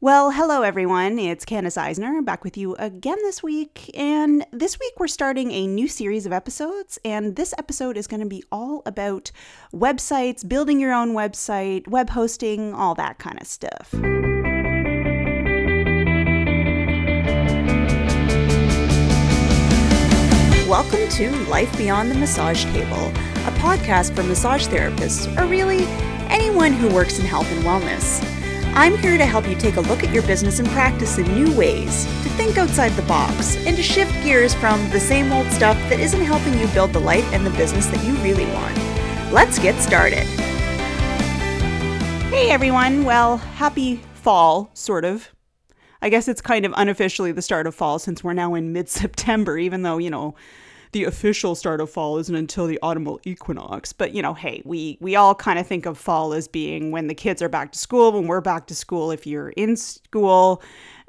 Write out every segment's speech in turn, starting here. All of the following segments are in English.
Well, hello everyone. It's Candace Eisner back with you again this week. And this week we're starting a new series of episodes. And this episode is going to be all about websites, building your own website, web hosting, all that kind of stuff. Welcome to Life Beyond the Massage Table, a podcast for massage therapists, or really anyone who works in health and wellness. I'm here to help you take a look at your business and practice in new ways, to think outside the box, and to shift gears from the same old stuff that isn't helping you build the life and the business that you really want. Let's get started. Hey everyone, well, happy fall, sort of. I guess it's kind of unofficially the start of fall since we're now in mid September, even though, you know, the official start of fall isn't until the autumnal equinox. But you know, hey, we we all kind of think of fall as being when the kids are back to school, when we're back to school. If you're in school,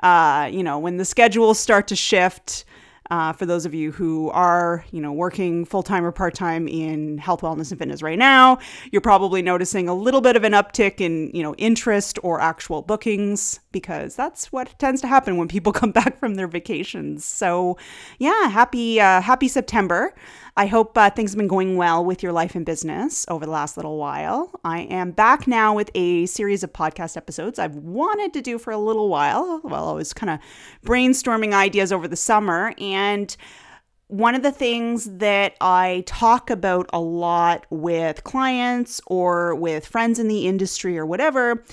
uh, you know, when the schedules start to shift. Uh, for those of you who are, you know, working full time or part time in health, wellness, and fitness right now, you're probably noticing a little bit of an uptick in, you know, interest or actual bookings because that's what tends to happen when people come back from their vacations. So, yeah, happy uh, happy September. I hope uh, things have been going well with your life and business over the last little while. I am back now with a series of podcast episodes I've wanted to do for a little while. Well, I was kind of brainstorming ideas over the summer. And one of the things that I talk about a lot with clients or with friends in the industry or whatever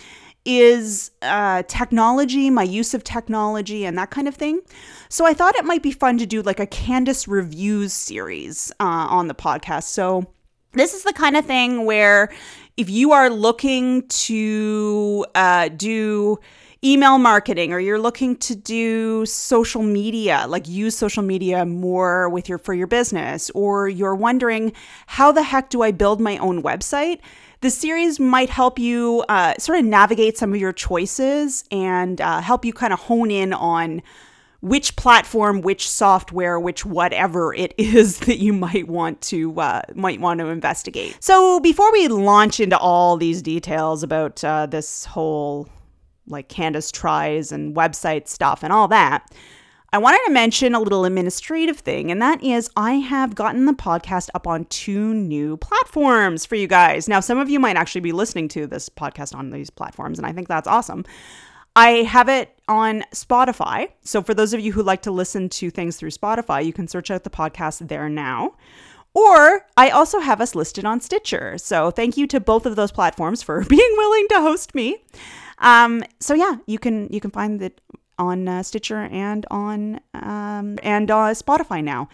is uh, technology, my use of technology, and that kind of thing. So I thought it might be fun to do like a Candace reviews series uh, on the podcast. So this is the kind of thing where if you are looking to uh, do email marketing or you're looking to do social media like use social media more with your for your business or you're wondering how the heck do i build my own website the series might help you uh, sort of navigate some of your choices and uh, help you kind of hone in on which platform, which software, which whatever it is that you might want to uh, might want to investigate. So before we launch into all these details about uh, this whole like Candace tries and website stuff and all that, I wanted to mention a little administrative thing, and that is I have gotten the podcast up on two new platforms for you guys. Now, some of you might actually be listening to this podcast on these platforms, and I think that's awesome. I have it on Spotify. So, for those of you who like to listen to things through Spotify, you can search out the podcast there now. Or I also have us listed on Stitcher. So, thank you to both of those platforms for being willing to host me. Um, so yeah, you can you can find it on uh, Stitcher and on um, and uh, Spotify now.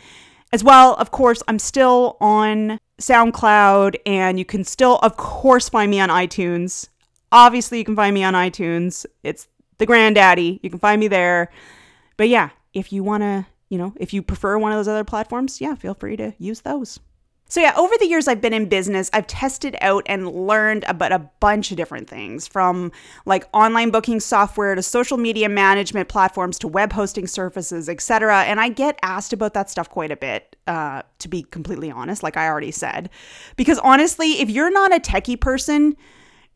As well, of course, I'm still on SoundCloud, and you can still, of course, find me on iTunes. Obviously, you can find me on iTunes. It's the granddaddy. You can find me there. But yeah, if you want to, you know, if you prefer one of those other platforms, yeah, feel free to use those. So, yeah, over the years I've been in business, I've tested out and learned about a bunch of different things from like online booking software to social media management platforms to web hosting services, etc. And I get asked about that stuff quite a bit, uh, to be completely honest, like I already said. Because honestly, if you're not a techie person,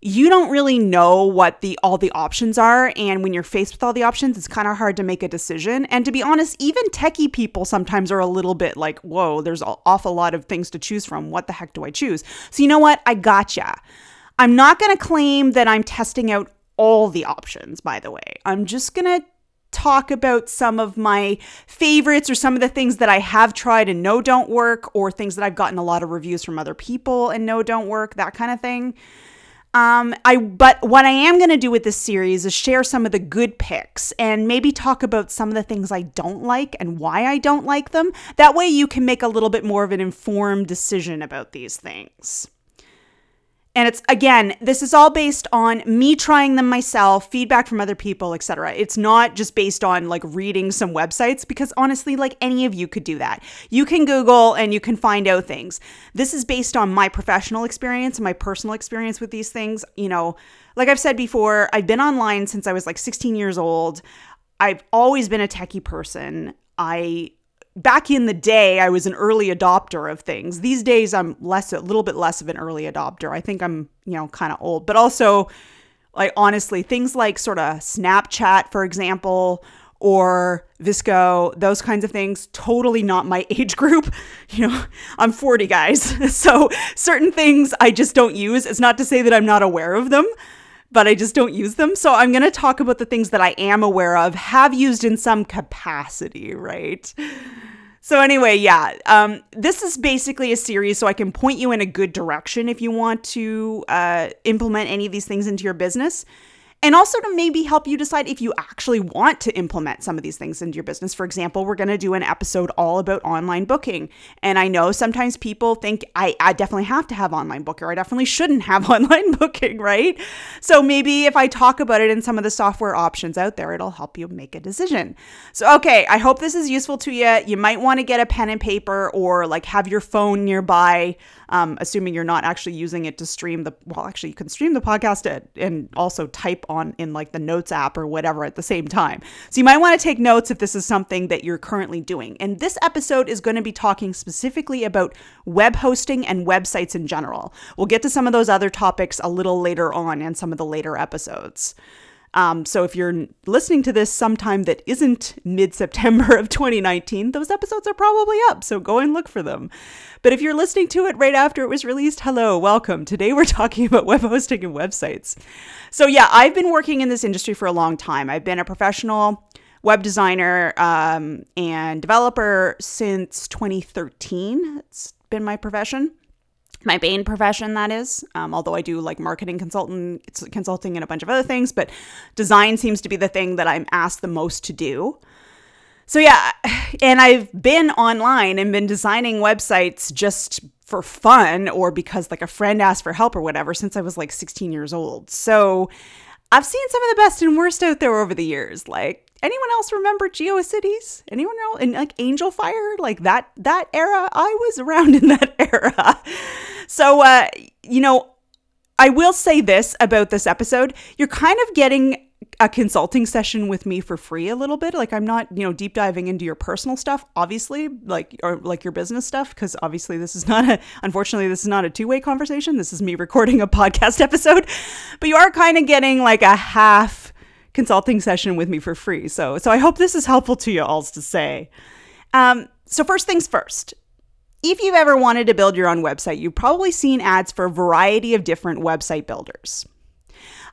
you don't really know what the all the options are and when you're faced with all the options it's kind of hard to make a decision. And to be honest even techie people sometimes are a little bit like whoa there's an awful lot of things to choose from. What the heck do i choose? So you know what? I gotcha. I'm not going to claim that i'm testing out all the options by the way. I'm just going to talk about some of my favorites or some of the things that I have tried and know don't work, or things that I've gotten a lot of reviews from other people and know don't work, that kind of thing. Um, I but what I am going to do with this series is share some of the good picks and maybe talk about some of the things I don't like and why I don't like them. That way you can make a little bit more of an informed decision about these things. And it's again, this is all based on me trying them myself, feedback from other people, etc. It's not just based on like reading some websites because honestly, like any of you could do that. You can Google and you can find out things. This is based on my professional experience and my personal experience with these things. You know, like I've said before, I've been online since I was like 16 years old. I've always been a techie person. I back in the day I was an early adopter of things. These days I'm less a little bit less of an early adopter. I think I'm, you know, kind of old. But also Like, honestly, things like sort of Snapchat, for example, or VSCO, those kinds of things, totally not my age group. You know, I'm 40 guys. So certain things I just don't use. It's not to say that I'm not aware of them, but I just don't use them. So I'm going to talk about the things that I am aware of, have used in some capacity, right? So anyway, yeah, um, this is basically a series so I can point you in a good direction if you want to uh, implement any of these things into your business and also to maybe help you decide if you actually want to implement some of these things into your business. For example, we're going to do an episode all about online booking. And I know sometimes people think I, I definitely have to have online booking or I definitely shouldn't have online booking, right? So maybe if I talk about it in some of the software options out there, it'll help you make a decision. So, okay, I hope this is useful to you. You might want to get a pen and paper or like have your phone nearby um, assuming you're not actually using it to stream the well actually you can stream the podcast and also type on in like the notes app or whatever at the same time so you might want to take notes if this is something that you're currently doing and this episode is going to be talking specifically about web hosting and websites in general we'll get to some of those other topics a little later on in some of the later episodes um, so if you're listening to this sometime that isn't mid September of 2019, those episodes are probably up. So go and look for them. But if you're listening to it right after it was released, hello, welcome. Today we're talking about web hosting and websites. So yeah, I've been working in this industry for a long time. I've been a professional web designer um, and developer since 2013. It's been my profession my main profession that is um, although i do like marketing consultant consulting and a bunch of other things but design seems to be the thing that i'm asked the most to do so yeah and i've been online and been designing websites just for fun or because like a friend asked for help or whatever since i was like 16 years old so i've seen some of the best and worst out there over the years like anyone else remember GeoCities? Anyone else? And like Angelfire? like that that era. I was around in that era. So uh, you know, I will say this about this episode. You're kind of getting a consulting session with me for free a little bit. Like I'm not, you know, deep diving into your personal stuff, obviously, like or like your business stuff, because obviously this is not a unfortunately this is not a two-way conversation. This is me recording a podcast episode. But you are kind of getting like a half consulting session with me for free. So, so I hope this is helpful to you all to say. Um, so first things first. If you've ever wanted to build your own website, you've probably seen ads for a variety of different website builders.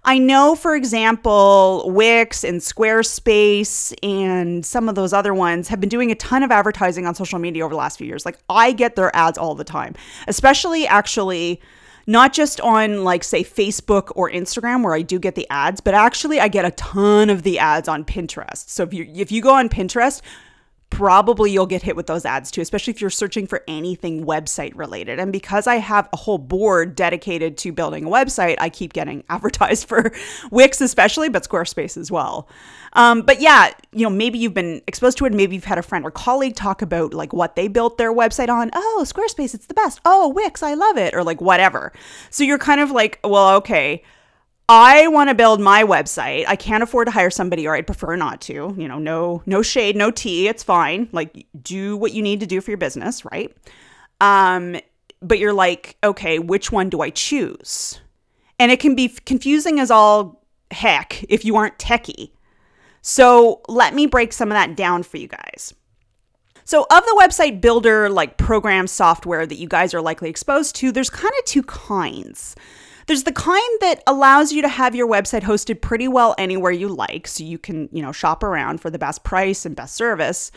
I know, for example, Wix and Squarespace and some of those other ones have been doing a ton of advertising on social media over the last few years. Like, I get their ads all the time, especially actually not just on like say Facebook or Instagram where I do get the ads, but actually I get a ton of the ads on Pinterest. So if you if you go on Pinterest, probably you'll get hit with those ads too, especially if you're searching for anything website related. And because I have a whole board dedicated to building a website, I keep getting advertised for Wix, especially, but Squarespace as well. Um, but yeah, you know, maybe you've been exposed to it. Maybe you've had a friend or colleague talk about like what they built their website on. Oh, Squarespace, it's the best. Oh, Wix, I love it. Or like whatever. So you're kind of like, well, okay I want to build my website. I can't afford to hire somebody or I'd prefer not to. You know, no no shade, no tea, it's fine. Like do what you need to do for your business, right? Um but you're like, okay, which one do I choose? And it can be confusing as all heck if you aren't techie. So, let me break some of that down for you guys. So, of the website builder like program software that you guys are likely exposed to, there's kind of two kinds. There's the kind that allows you to have your website hosted pretty well anywhere you like, so you can, you know, shop around for the best price and best service.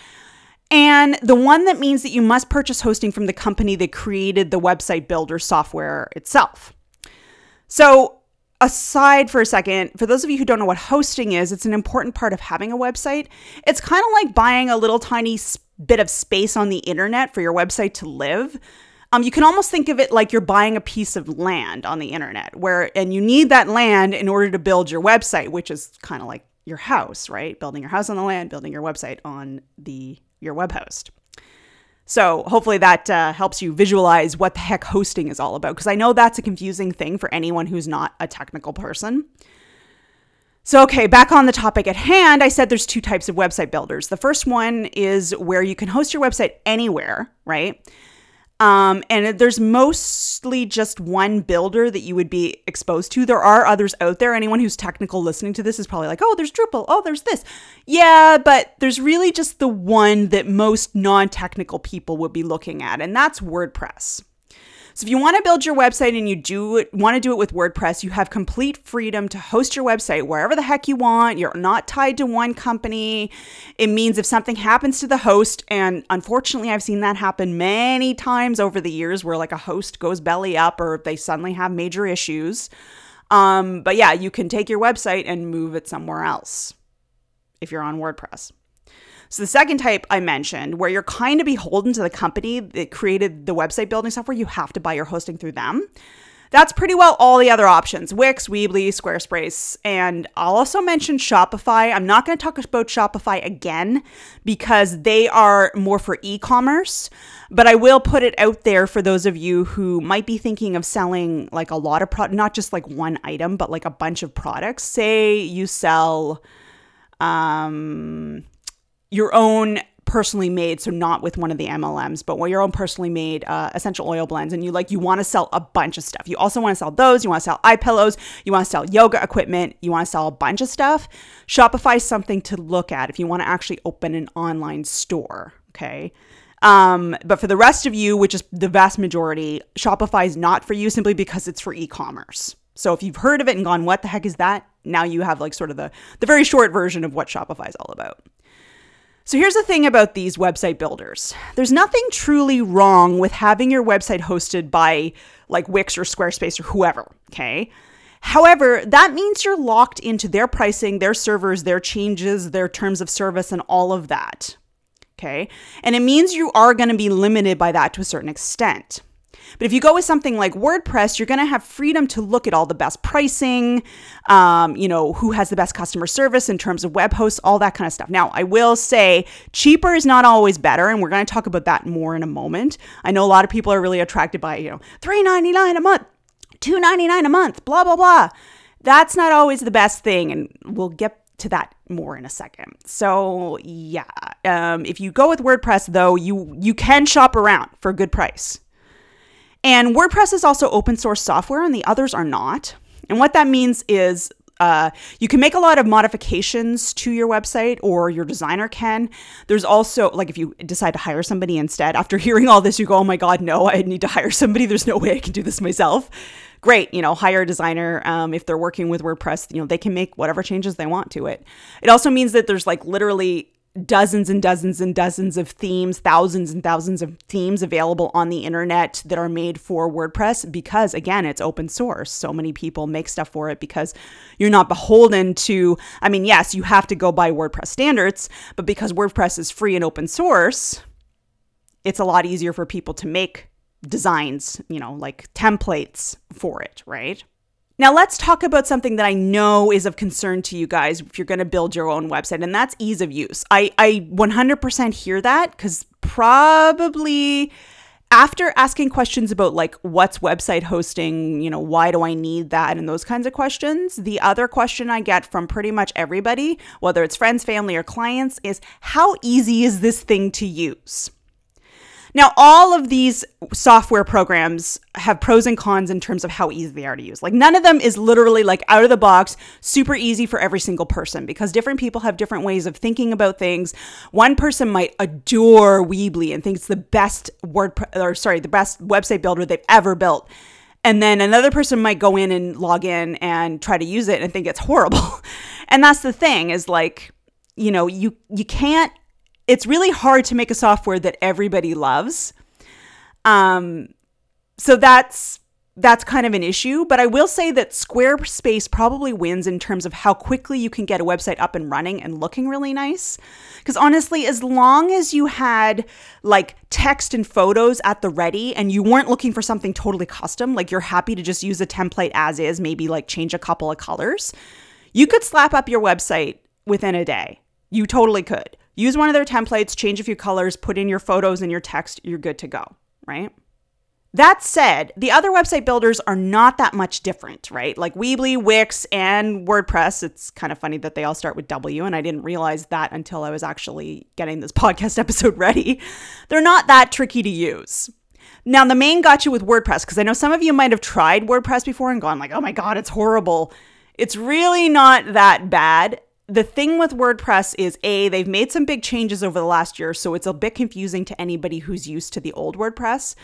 And the one that means that you must purchase hosting from the company that created the website builder software itself. So, aside for a second, for those of you who don't know what hosting is, it's an important part of having a website. It's kind of like buying a little tiny bit of space on the internet for your website to live. Um, you can almost think of it like you're buying a piece of land on the internet, where and you need that land in order to build your website, which is kind of like your house, right? Building your house on the land, building your website on the your web host. So hopefully that uh, helps you visualize what the heck hosting is all about, because I know that's a confusing thing for anyone who's not a technical person. So, okay, back on the topic at hand, I said there's two types of website builders. The first one is where you can host your website anywhere, right? Um, and there's mostly just one builder that you would be exposed to. There are others out there. Anyone who's technical listening to this is probably like, oh, there's Drupal. Oh, there's this. Yeah, but there's really just the one that most non technical people would be looking at, and that's WordPress. So if you want to build your website and you do want to do it with WordPress, you have complete freedom to host your website wherever the heck you want. You're not tied to one company. It means if something happens to the host, and unfortunately, I've seen that happen many times over the years where like a host goes belly up or they suddenly have major issues. Um, but yeah, you can take your website and move it somewhere else if you're on WordPress. So the second type I mentioned, where you're kind of beholden to the company that created the website building software, you have to buy your hosting through them. That's pretty well all the other options Wix, Weebly, Squarespace, and I'll also mention Shopify. I'm not going to talk about Shopify again because they are more for e commerce, but I will put it out there for those of you who might be thinking of selling like a lot of product, not just like one item, but like a bunch of products. Say you sell, um, your own personally made so not with one of the mlms but your own personally made uh, essential oil blends. And you like you want to sell a bunch of stuff. You also want to sell those you want to sell eye pillows you want to sell yoga equipment you want to sell a bunch of stuff. Shopify is something to look at if you want to actually open an online store okay? Um, but for the rest of you which is the vast majority shopify is not for you simply because it's for e-commerce. So if you've heard of it and gone what the heck is that? Now you have like sort of the the very short version of what shopify is all about so here's the thing about these website builders there's nothing truly wrong with having your website hosted by like Wix or Squarespace or whoever, okay? However, that means you're locked into their pricing, their servers, their changes, their terms of service, and all of that. Okay. And it means you are going to be limited by that to a certain extent. But if you go with something like WordPress, you're going to have freedom to look at all the best pricing, um, you know, who has the best customer service in terms of web hosts, all that kind of stuff. Now, I will say cheaper is not always better, and we're going to talk about that more in a moment. I know a lot of people are really attracted by, you know, $3.99 a month, $2.99 a month, blah, blah, blah. That's not always the best thing, and we'll get to that more in a second. So yeah, um, if you go with WordPress though, you you can shop around for a good price. And WordPress is also open source software, and the others are not. And what that means is uh, you can make a lot of modifications to your website, or your designer can. There's also, like, if you decide to hire somebody instead, after hearing all this, you go, oh my God, no, I need to hire somebody. There's no way I can do this myself. Great, you know, hire a designer. Um, if they're working with WordPress, you know, they can make whatever changes they want to it. It also means that there's like literally dozens and dozens and dozens of themes, thousands and thousands of themes available on the internet that are made for WordPress because, again, it's open source. So many people make stuff for it because you're not beholden to, I mean, yes, you have to go by WordPress standards, but because WordPress is free and open source, it's a lot easier for people to make designs, you know, like templates for it, right? Now, let's talk about something that I know is of concern to you guys if you're going to build your own website, and that's ease of use. I, I 100% hear that because probably after asking questions about like what's website hosting, you know, why do I need that, and those kinds of questions, the other question I get from pretty much everybody, whether it's friends, family, or clients, is how easy is this thing to use? Now, all of these software programs have pros and cons in terms of how easy they are to use. Like, none of them is literally like out of the box, super easy for every single person because different people have different ways of thinking about things. One person might adore Weebly and think it's the best word, or sorry, the best website builder they've ever built. And then another person might go in and log in and try to use it and think it's horrible. and that's the thing is like, you know, you you can't it's really hard to make a software that everybody loves. Um, so that's that's kind of an issue, but I will say that Squarespace probably wins in terms of how quickly you can get a website up and running and looking really nice. Because honestly, as long as you had like text and photos at the ready and you weren't looking for something totally custom, like you're happy to just use a template as is, maybe like change a couple of colors, you could slap up your website within a day. You totally could. Use one of their templates, change a few colors, put in your photos and your text, you're good to go, right? That said, the other website builders are not that much different, right? Like Weebly, Wix, and WordPress. It's kind of funny that they all start with W, and I didn't realize that until I was actually getting this podcast episode ready. They're not that tricky to use. Now, the main got you with WordPress because I know some of you might have tried WordPress before and gone like, "Oh my god, it's horrible." It's really not that bad. The thing with WordPress is A, they've made some big changes over the last year, so it's a bit confusing to anybody who's used to the old WordPress.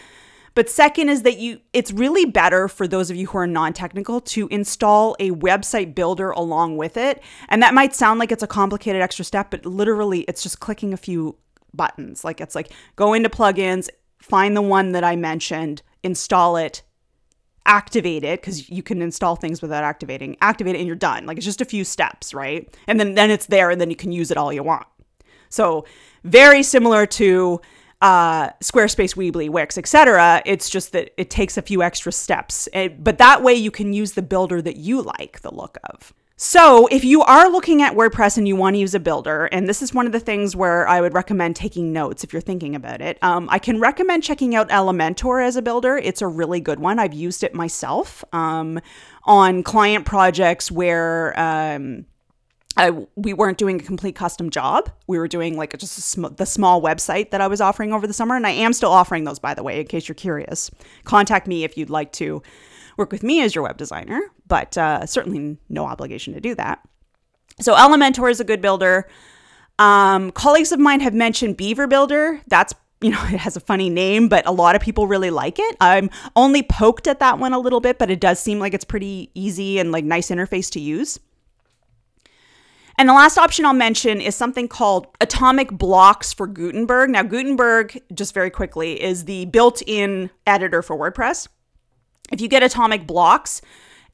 But second is that you it's really better for those of you who are non-technical to install a website builder along with it. And that might sound like it's a complicated extra step, but literally it's just clicking a few buttons. Like it's like go into plugins, find the one that I mentioned, install it, activate it because you can install things without activating. Activate it and you're done. Like it's just a few steps, right? And then then it's there and then you can use it all you want. So very similar to uh, Squarespace, Weebly, Wix, etc. It's just that it takes a few extra steps, it, but that way you can use the builder that you like the look of. So, if you are looking at WordPress and you want to use a builder, and this is one of the things where I would recommend taking notes if you're thinking about it, um, I can recommend checking out Elementor as a builder. It's a really good one. I've used it myself um, on client projects where. Um, I, we weren't doing a complete custom job. We were doing like just sm- the small website that I was offering over the summer. And I am still offering those, by the way, in case you're curious. Contact me if you'd like to work with me as your web designer, but uh, certainly no obligation to do that. So, Elementor is a good builder. Um, colleagues of mine have mentioned Beaver Builder. That's you know, it has a funny name, but a lot of people really like it. I'm only poked at that one a little bit, but it does seem like it's pretty easy and like nice interface to use. And the last option I'll mention is something called Atomic Blocks for Gutenberg. Now, Gutenberg, just very quickly, is the built in editor for WordPress. If you get Atomic Blocks,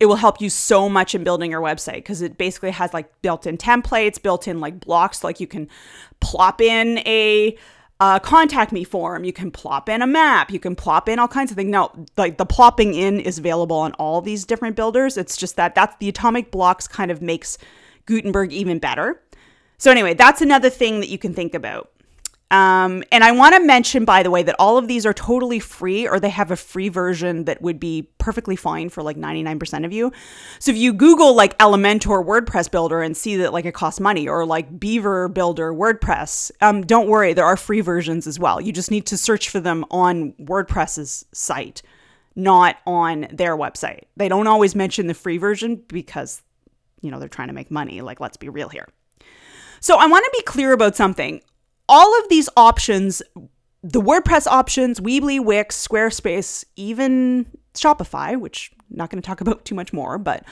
it will help you so much in building your website because it basically has like built in templates, built in like blocks, like you can plop in a uh, contact me form. You can plop in a map. You can plop in all kinds of things. Now, like the plopping in is available on all these different builders. It's just that that's the atomic blocks kind of makes Gutenberg even better. So, anyway, that's another thing that you can think about. Um, and I want to mention, by the way, that all of these are totally free or they have a free version that would be perfectly fine for like 99% of you. So if you Google like Elementor WordPress Builder and see that like it costs money or like Beaver Builder WordPress, um, don't worry, there are free versions as well. You just need to search for them on WordPress's site, not on their website. They don't always mention the free version because you know, they're trying to make money. Like, let's be real here. So, I want to be clear about something. All of these options, the WordPress options, Weebly, Wix, Squarespace, even Shopify, which I'm not going to talk about too much more, but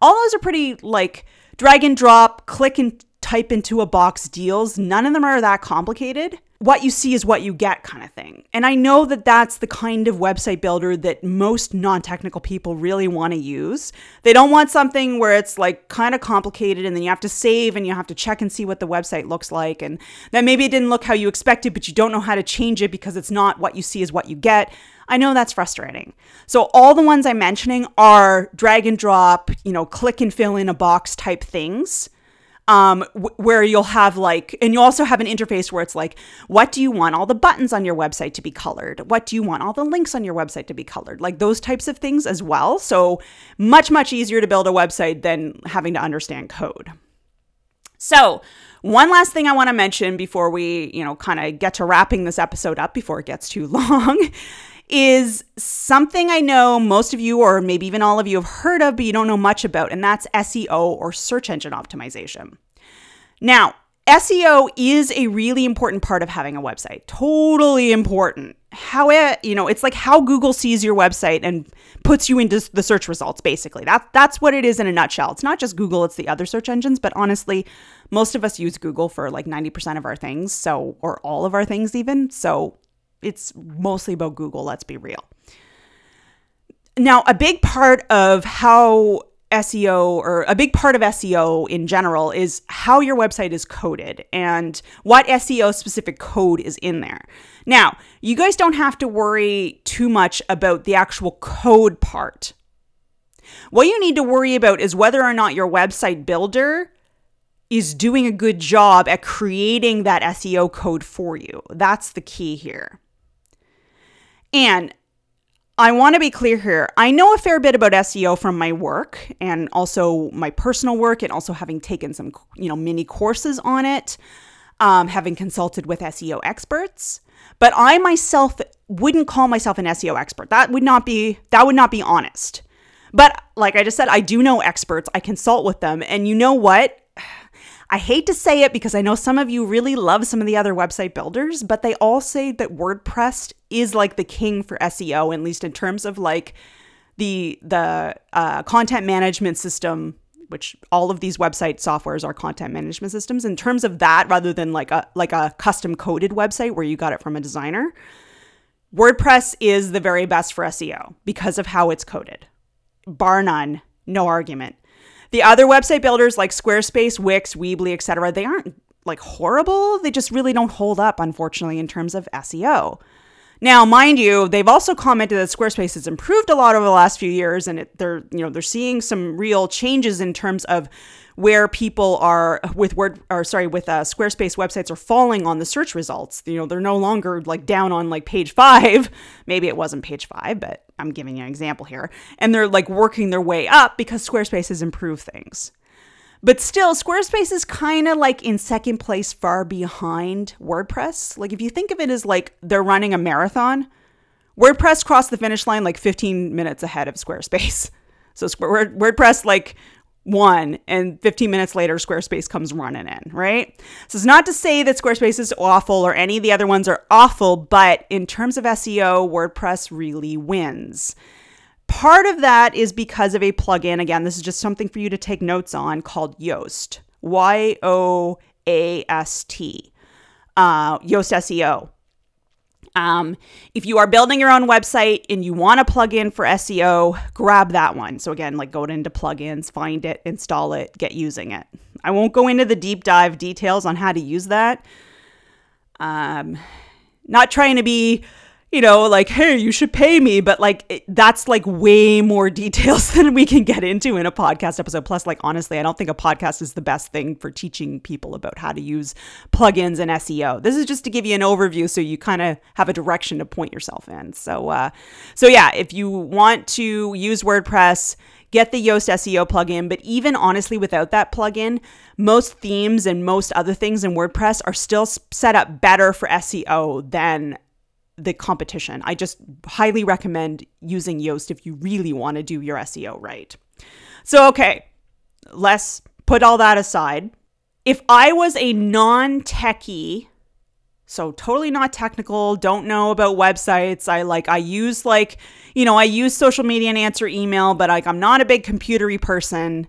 all those are pretty like drag and drop, click and type into a box deals. None of them are that complicated what you see is what you get kind of thing. And I know that that's the kind of website builder that most non technical people really want to use. They don't want something where it's like kind of complicated and then you have to save and you have to check and see what the website looks like. And then maybe it didn't look how you expected, but you don't know how to change it because it's not what you see is what you get. I know that's frustrating. So all the ones I'm mentioning are drag and drop, you know, click and fill in a box type things um, w- where you'll have like, and you also have an interface where it's like, what do you want all the buttons on your website to be colored? What do you want all the links on your website to be colored? Like those types of things as well. So much, much easier to build a website than having to understand code. So, one last thing I want to mention before we, you know, kind of get to wrapping this episode up before it gets too long is something I know most of you, or maybe even all of you, have heard of, but you don't know much about, and that's SEO or search engine optimization. Now, SEO is a really important part of having a website. Totally important. How it, you know, it's like how Google sees your website and puts you into the search results basically. That that's what it is in a nutshell. It's not just Google, it's the other search engines, but honestly, most of us use Google for like 90% of our things, so or all of our things even. So, it's mostly about Google, let's be real. Now, a big part of how SEO or a big part of SEO in general is how your website is coded and what SEO specific code is in there. Now, you guys don't have to worry too much about the actual code part. What you need to worry about is whether or not your website builder is doing a good job at creating that SEO code for you. That's the key here. And I want to be clear here. I know a fair bit about SEO from my work and also my personal work, and also having taken some, you know, mini courses on it, um, having consulted with SEO experts. But I myself wouldn't call myself an SEO expert. That would not be that would not be honest. But like I just said, I do know experts. I consult with them. And you know what? I hate to say it because I know some of you really love some of the other website builders, but they all say that WordPress is like the king for SEO, at least in terms of like the the uh, content management system which all of these website softwares are content management systems. In terms of that rather than like a like a custom coded website where you got it from a designer WordPress is the very best for SEO because of how it's coded. Bar none no argument. The other website builders like Squarespace Wix Weebly etc they aren't like horrible. They just really don't hold up unfortunately in terms of SEO now, mind you, they've also commented that Squarespace has improved a lot over the last few years, and it, they're you know they're seeing some real changes in terms of where people are with word or sorry with uh, Squarespace websites are falling on the search results. You know, they're no longer like down on like page five. Maybe it wasn't page five, but I'm giving you an example here, and they're like working their way up because Squarespace has improved things. But still, Squarespace is kind of like in second place, far behind WordPress. Like, if you think of it as like they're running a marathon, WordPress crossed the finish line like 15 minutes ahead of Squarespace. So, WordPress like won, and 15 minutes later, Squarespace comes running in, right? So, it's not to say that Squarespace is awful or any of the other ones are awful, but in terms of SEO, WordPress really wins. Part of that is because of a plugin. Again, this is just something for you to take notes on called Yoast. Y O A S T. Uh, Yoast SEO. Um, if you are building your own website and you want a plugin for SEO, grab that one. So again, like go into plugins, find it, install it, get using it. I won't go into the deep dive details on how to use that. Um, not trying to be you know, like, hey, you should pay me. But like, it, that's like way more details than we can get into in a podcast episode. Plus, like, honestly, I don't think a podcast is the best thing for teaching people about how to use plugins and SEO. This is just to give you an overview so you kind of have a direction to point yourself in. So, uh, so yeah, if you want to use WordPress, get the Yoast SEO plugin. But even honestly, without that plugin, most themes and most other things in WordPress are still set up better for SEO than the competition. I just highly recommend using Yoast if you really want to do your SEO right. So, okay, let's put all that aside. If I was a non techie, so totally not technical, don't know about websites, I like, I use like, you know, I use social media and answer email, but like, I'm not a big computery person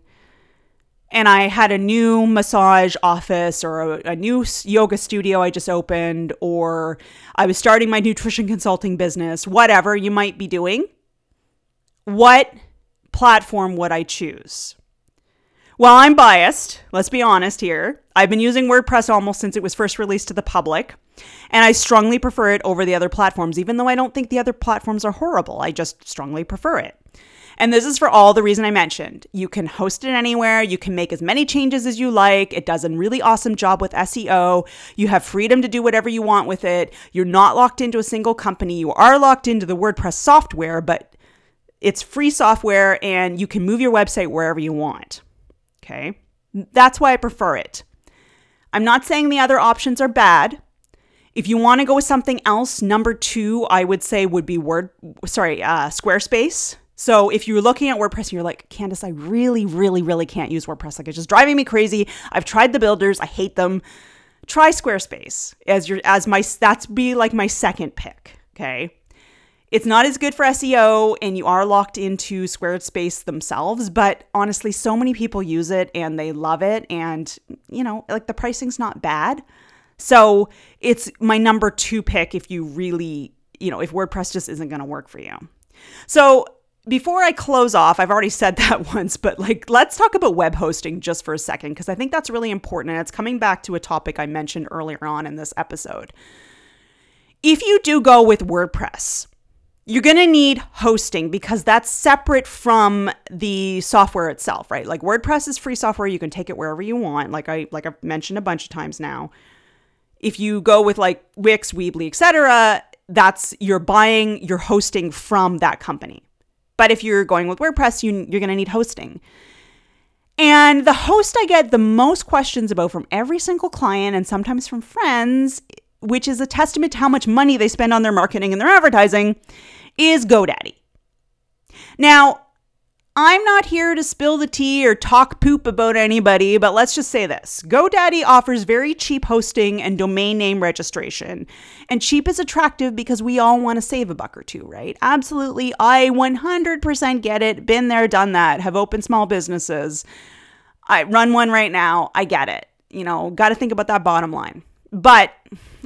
and I had a new massage office or a, a, new yoga studio I just opened, or I was starting my nutrition consulting business, whatever you might be doing, what platform would I choose? Well, I'm biased. Let's be honest here. I've been using WordPress almost since it was first released to the public, and I strongly prefer it over the other platforms, even though I don't think the other platforms are horrible. I just strongly prefer it. And this is for all the reason I mentioned. You can host it anywhere, you can make as many changes as you like. It does a really awesome job with SEO. You have freedom to do whatever you want with it. You're not locked into a single company. You are locked into the WordPress software, but it's free software and you can move your website wherever you want. Okay? That's why I prefer it. I'm not saying the other options are bad. If you want to go with something else, number two, I would say would be Word, sorry, uh, Squarespace. So if you're looking at WordPress and you're like, Candace, I really, really, really can't use WordPress. Like it's just driving me crazy. I've tried the builders, I hate them. Try Squarespace as your as my that's be like my second pick. Okay. It's not as good for SEO and you are locked into Squarespace themselves, but honestly, so many people use it and they love it. And, you know, like the pricing's not bad. So it's my number two pick if you really, you know, if WordPress just isn't going to work for you. So before I close off, I've already said that once, but like let's talk about web hosting just for a second because I think that's really important and it's coming back to a topic I mentioned earlier on in this episode. If you do go with WordPress, you're going to need hosting because that's separate from the software itself, right? Like WordPress is free software, you can take it wherever you want, like I like I've mentioned a bunch of times now. If you go with like Wix, Weebly, etc., that's you're buying your hosting from that company. But if you're going with WordPress, you, you're going to need hosting. And the host I get the most questions about from every single client and sometimes from friends which is a testament to how much money they spend on their marketing and their advertising, is GoDaddy. Now, I'm not here to spill the tea or talk poop about anybody, but let's just say this GoDaddy offers very cheap hosting and domain name registration. And cheap is attractive because we all want to save a buck or two, right? Absolutely. I 100% get it. Been there, done that. Have opened small businesses. I run one right now. I get it. You know, got to think about that bottom line. But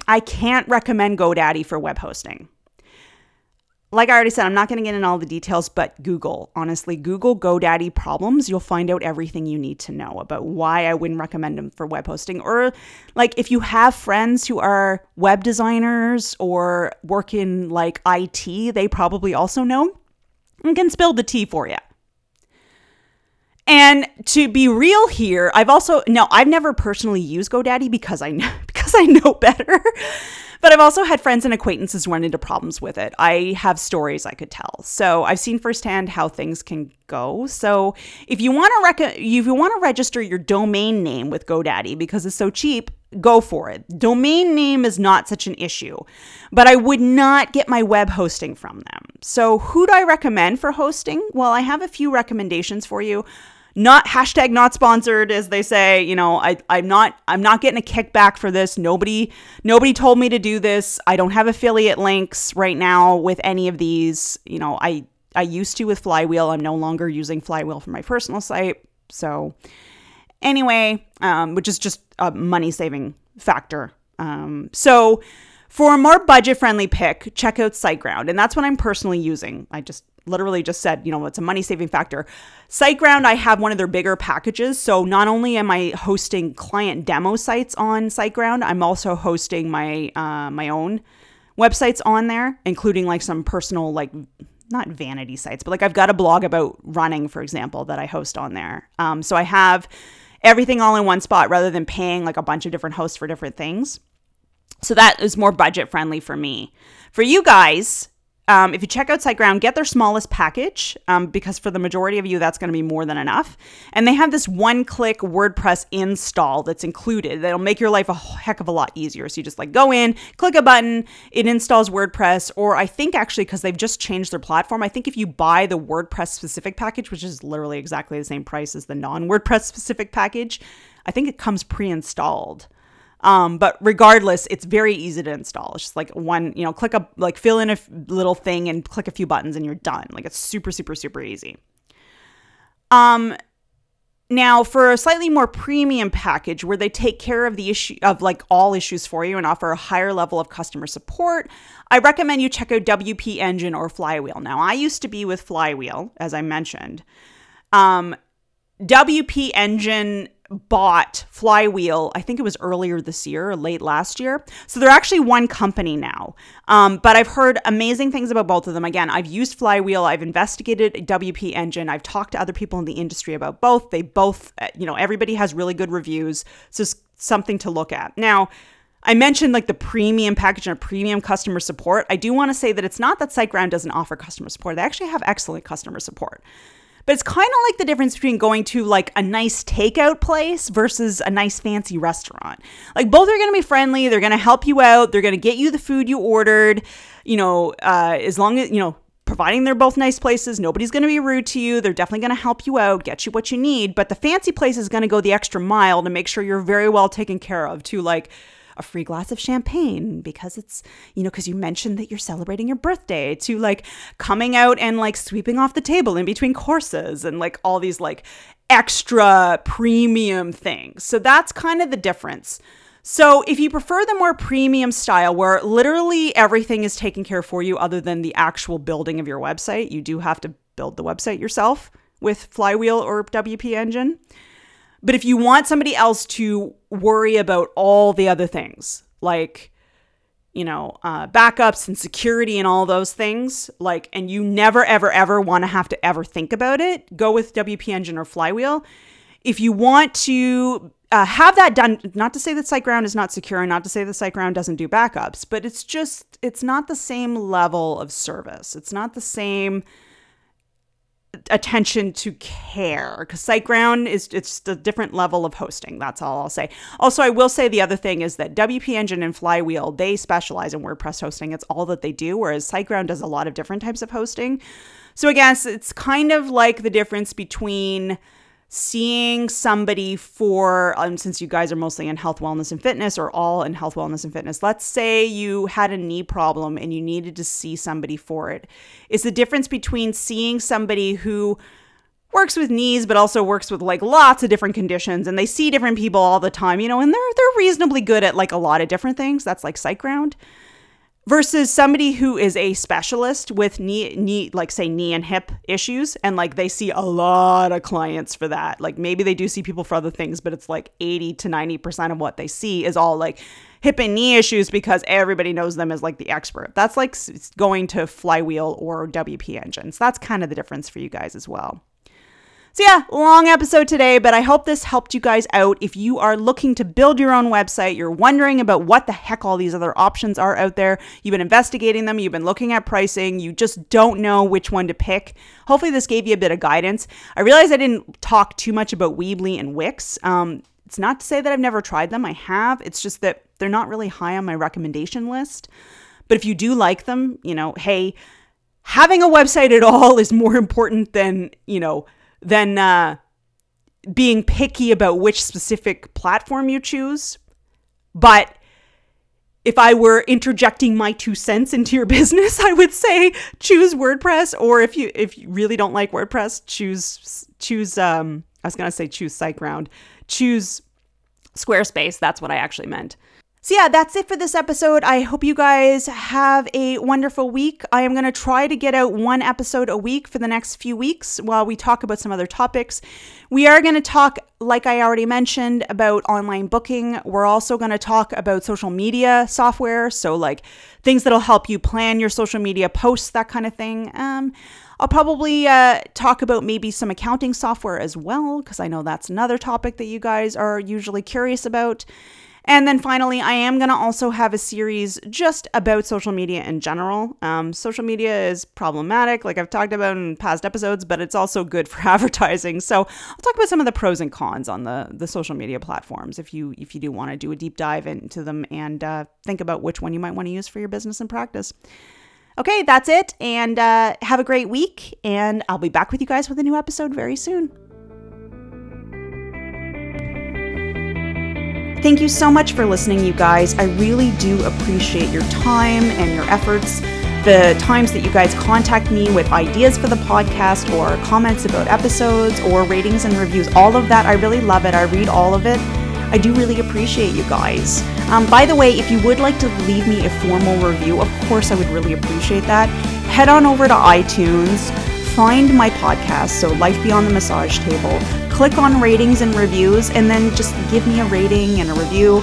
I can't recommend GoDaddy for web hosting like I already said, I'm not going to get into all the details, but Google, honestly, Google GoDaddy problems. You'll find out everything you need to know about why I wouldn't recommend them for web hosting. Or, like, if you have friends who are web designers or work in like IT, they probably also know and can spill the tea for you. And to be real here, I've also no, I've never personally used GoDaddy because I know because I know better. But I've also had friends and acquaintances run into problems with it. I have stories I could tell. So I've seen firsthand how things can go. So if you want to rec- if you want to register your domain name with GoDaddy because it's so cheap, go for it. Domain name is not such an issue, but I would not get my web hosting from them. So who do I recommend for hosting? Well, I have a few recommendations for you not hashtag not sponsored as they say you know I, i'm not i'm not getting a kickback for this. Nobody nobody told me to do this. I don't have affiliate links right now with any of these. You know i i used to with flywheel. I'm no longer using flywheel for my personal site. So anyway um, which is just a money saving factor. Um, so for a more budget friendly pick check out siteground. And that's what i'm personally using. I just literally just said, you know, it's a money saving factor. SiteGround, I have one of their bigger packages. So not only am I hosting client demo sites on SiteGround, I'm also hosting my uh, my own websites on there, including like some personal like not vanity sites, but like I've got a blog about running, for example, that I host on there. Um, so I have everything all in one spot rather than paying like a bunch of different hosts for different things. So that is more budget friendly for me. For you guys, um, if you check out SiteGround, get their smallest package um, because for the majority of you, that's going to be more than enough. And they have this one click WordPress install that's included that'll make your life a heck of a lot easier. So you just like go in, click a button, it installs WordPress. Or I think actually, because they've just changed their platform, I think if you buy the WordPress specific package, which is literally exactly the same price as the non WordPress specific package, I think it comes pre installed. Um, but regardless, it's very easy to install. It's just like one, you know, click a like fill in a f- little thing and click a few buttons and you're done. Like it's super, super, super easy. Um, now for a slightly more premium package where they take care of the issue of like all issues for you and offer a higher level of customer support, I recommend you check out WP Engine or Flywheel. Now I used to be with Flywheel, as I mentioned. Um, WP Engine bought Flywheel, I think it was earlier this year or late last year. So they're actually one company now. Um, but I've heard amazing things about both of them. Again, I've used Flywheel, I've investigated WP Engine, I've talked to other people in the industry about both. They both, uh, you know, everybody has really good reviews. So it's something to look at. Now, I mentioned like the premium package and premium customer support. I do want to say that it's not that SiteGround doesn't offer customer support. They actually have excellent customer support. But it's kind of like the difference between going to like a nice takeout place versus a nice fancy restaurant. Like both are going to be friendly, they're going to help you out, they're going to get you the food you ordered, you know, uh, as long as, you know, providing they're both nice places, nobody's going to be rude to you. They're definitely going to help you out, get you what you need. But the fancy place is going to go the extra mile to make sure you're very well taken care of, to like, a free glass of champagne because it's, you know, because you mentioned that you're celebrating your birthday, to like coming out and like sweeping off the table in between courses and like all these like extra premium things. So that's kind of the difference. So, if you prefer the more premium style where literally everything is taken care for you other than the actual building of your website, you do have to build the website yourself with Flywheel or WP Engine. But if you want somebody else to worry about all the other things, like, you know, uh, backups and security and all those things, like, and you never, ever, ever want to have to ever think about it, go with WP Engine or Flywheel. If you want to uh, have that done, not to say that SiteGround is not secure, and not to say that SiteGround doesn't do backups, but it's just, it's not the same level of service. It's not the same attention to care because SiteGround is it's a different level of hosting. That's all I'll say. Also, I will say the other thing is that WP Engine and Flywheel they specialize in WordPress hosting. It's all that they do, whereas SiteGround does a lot of different types of hosting. So I guess it's kind of like the difference between seeing somebody for um, since you guys are mostly in health wellness and fitness or all in health wellness and fitness let's say you had a knee problem and you needed to see somebody for it. Is the difference between seeing somebody who works with knees but also works with like lots of different conditions and they see different people all the time you know and they're they're reasonably good at like a lot of different things? That's like SiteGround versus somebody who is a specialist with knee knee like say knee and hip issues and like they see a lot of clients for that. Like maybe they do see people for other things but it's like 80 to 90% of what they see is all like hip and knee issues because everybody knows them as like the expert. That's like going to Flywheel or WP Engines. That's kind of the difference for you guys as well so, yeah, long episode today, but I hope this helped you guys out. If you are looking to build your own website, you're wondering about what the heck all these other options are out there, you've been investigating them, you've been looking at pricing, you just don't know which one to pick. Hopefully, this gave you a bit of guidance. I realize I didn't talk too much about Weebly and Wix. Um, it's not to say that I've never tried them, I have. It's just that they're not really high on my recommendation list. But if you do like them, you know, hey, having a website at all is more important than, you know, than uh, being picky about which specific platform you choose. But if I were interjecting my two cents into your business, I would say choose WordPress. Or if you if you really don't like WordPress, choose choose. Um, I was gonna say choose SiteGround. Choose Squarespace. That's what I actually meant. So, yeah, that's it for this episode. I hope you guys have a wonderful week. I am going to try to get out one episode a week for the next few weeks while we talk about some other topics. We are going to talk, like I already mentioned, about online booking. We're also going to talk about social media software. So, like things that'll help you plan your social media posts, that kind of thing. Um, I'll probably uh, talk about maybe some accounting software as well, because I know that's another topic that you guys are usually curious about. And then finally, I am going to also have a series just about social media in general. Um, social media is problematic, like I've talked about in past episodes, but it's also good for advertising. So I'll talk about some of the pros and cons on the the social media platforms if you if you do want to do a deep dive into them and uh, think about which one you might want to use for your business and practice. Okay, that's it, and uh, have a great week. And I'll be back with you guys with a new episode very soon. Thank you so much for listening, you guys. I really do appreciate your time and your efforts. The times that you guys contact me with ideas for the podcast or comments about episodes or ratings and reviews, all of that, I really love it. I read all of it. I do really appreciate you guys. Um, by the way, if you would like to leave me a formal review, of course, I would really appreciate that. Head on over to iTunes, find my podcast, so Life Beyond the Massage Table click on ratings and reviews and then just give me a rating and a review.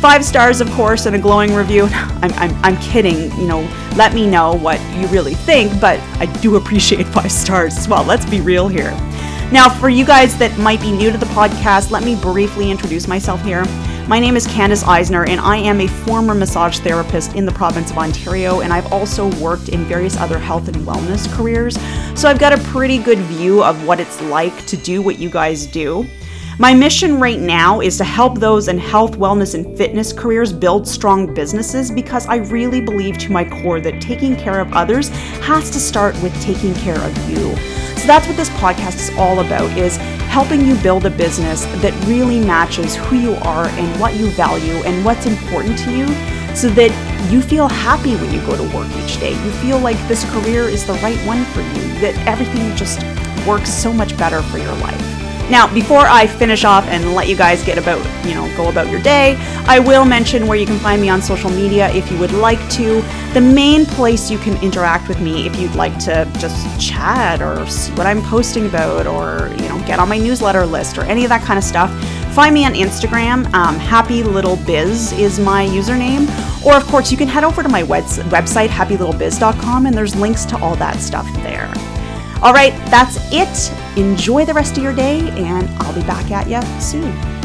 Five stars, of course, and a glowing review. I'm, I'm, I'm kidding, you know, let me know what you really think, but I do appreciate five stars as well. Let's be real here. Now, for you guys that might be new to the podcast, let me briefly introduce myself here. My name is Candace Eisner, and I am a former massage therapist in the province of Ontario, and I've also worked in various other health and wellness careers. So I've got a pretty good view of what it's like to do what you guys do. My mission right now is to help those in health, wellness, and fitness careers build strong businesses because I really believe to my core that taking care of others has to start with taking care of you. That's what this podcast is all about is helping you build a business that really matches who you are and what you value and what's important to you so that you feel happy when you go to work each day. You feel like this career is the right one for you, that everything just works so much better for your life. Now, before I finish off and let you guys get about, you know, go about your day, I will mention where you can find me on social media if you would like to. The main place you can interact with me if you'd like to just chat or see what I'm posting about or, you know, get on my newsletter list or any of that kind of stuff. Find me on Instagram. Um, Happy Little Biz is my username. Or, of course, you can head over to my website, happylittlebiz.com, and there's links to all that stuff there. All right, that's it. Enjoy the rest of your day, and I'll be back at you soon.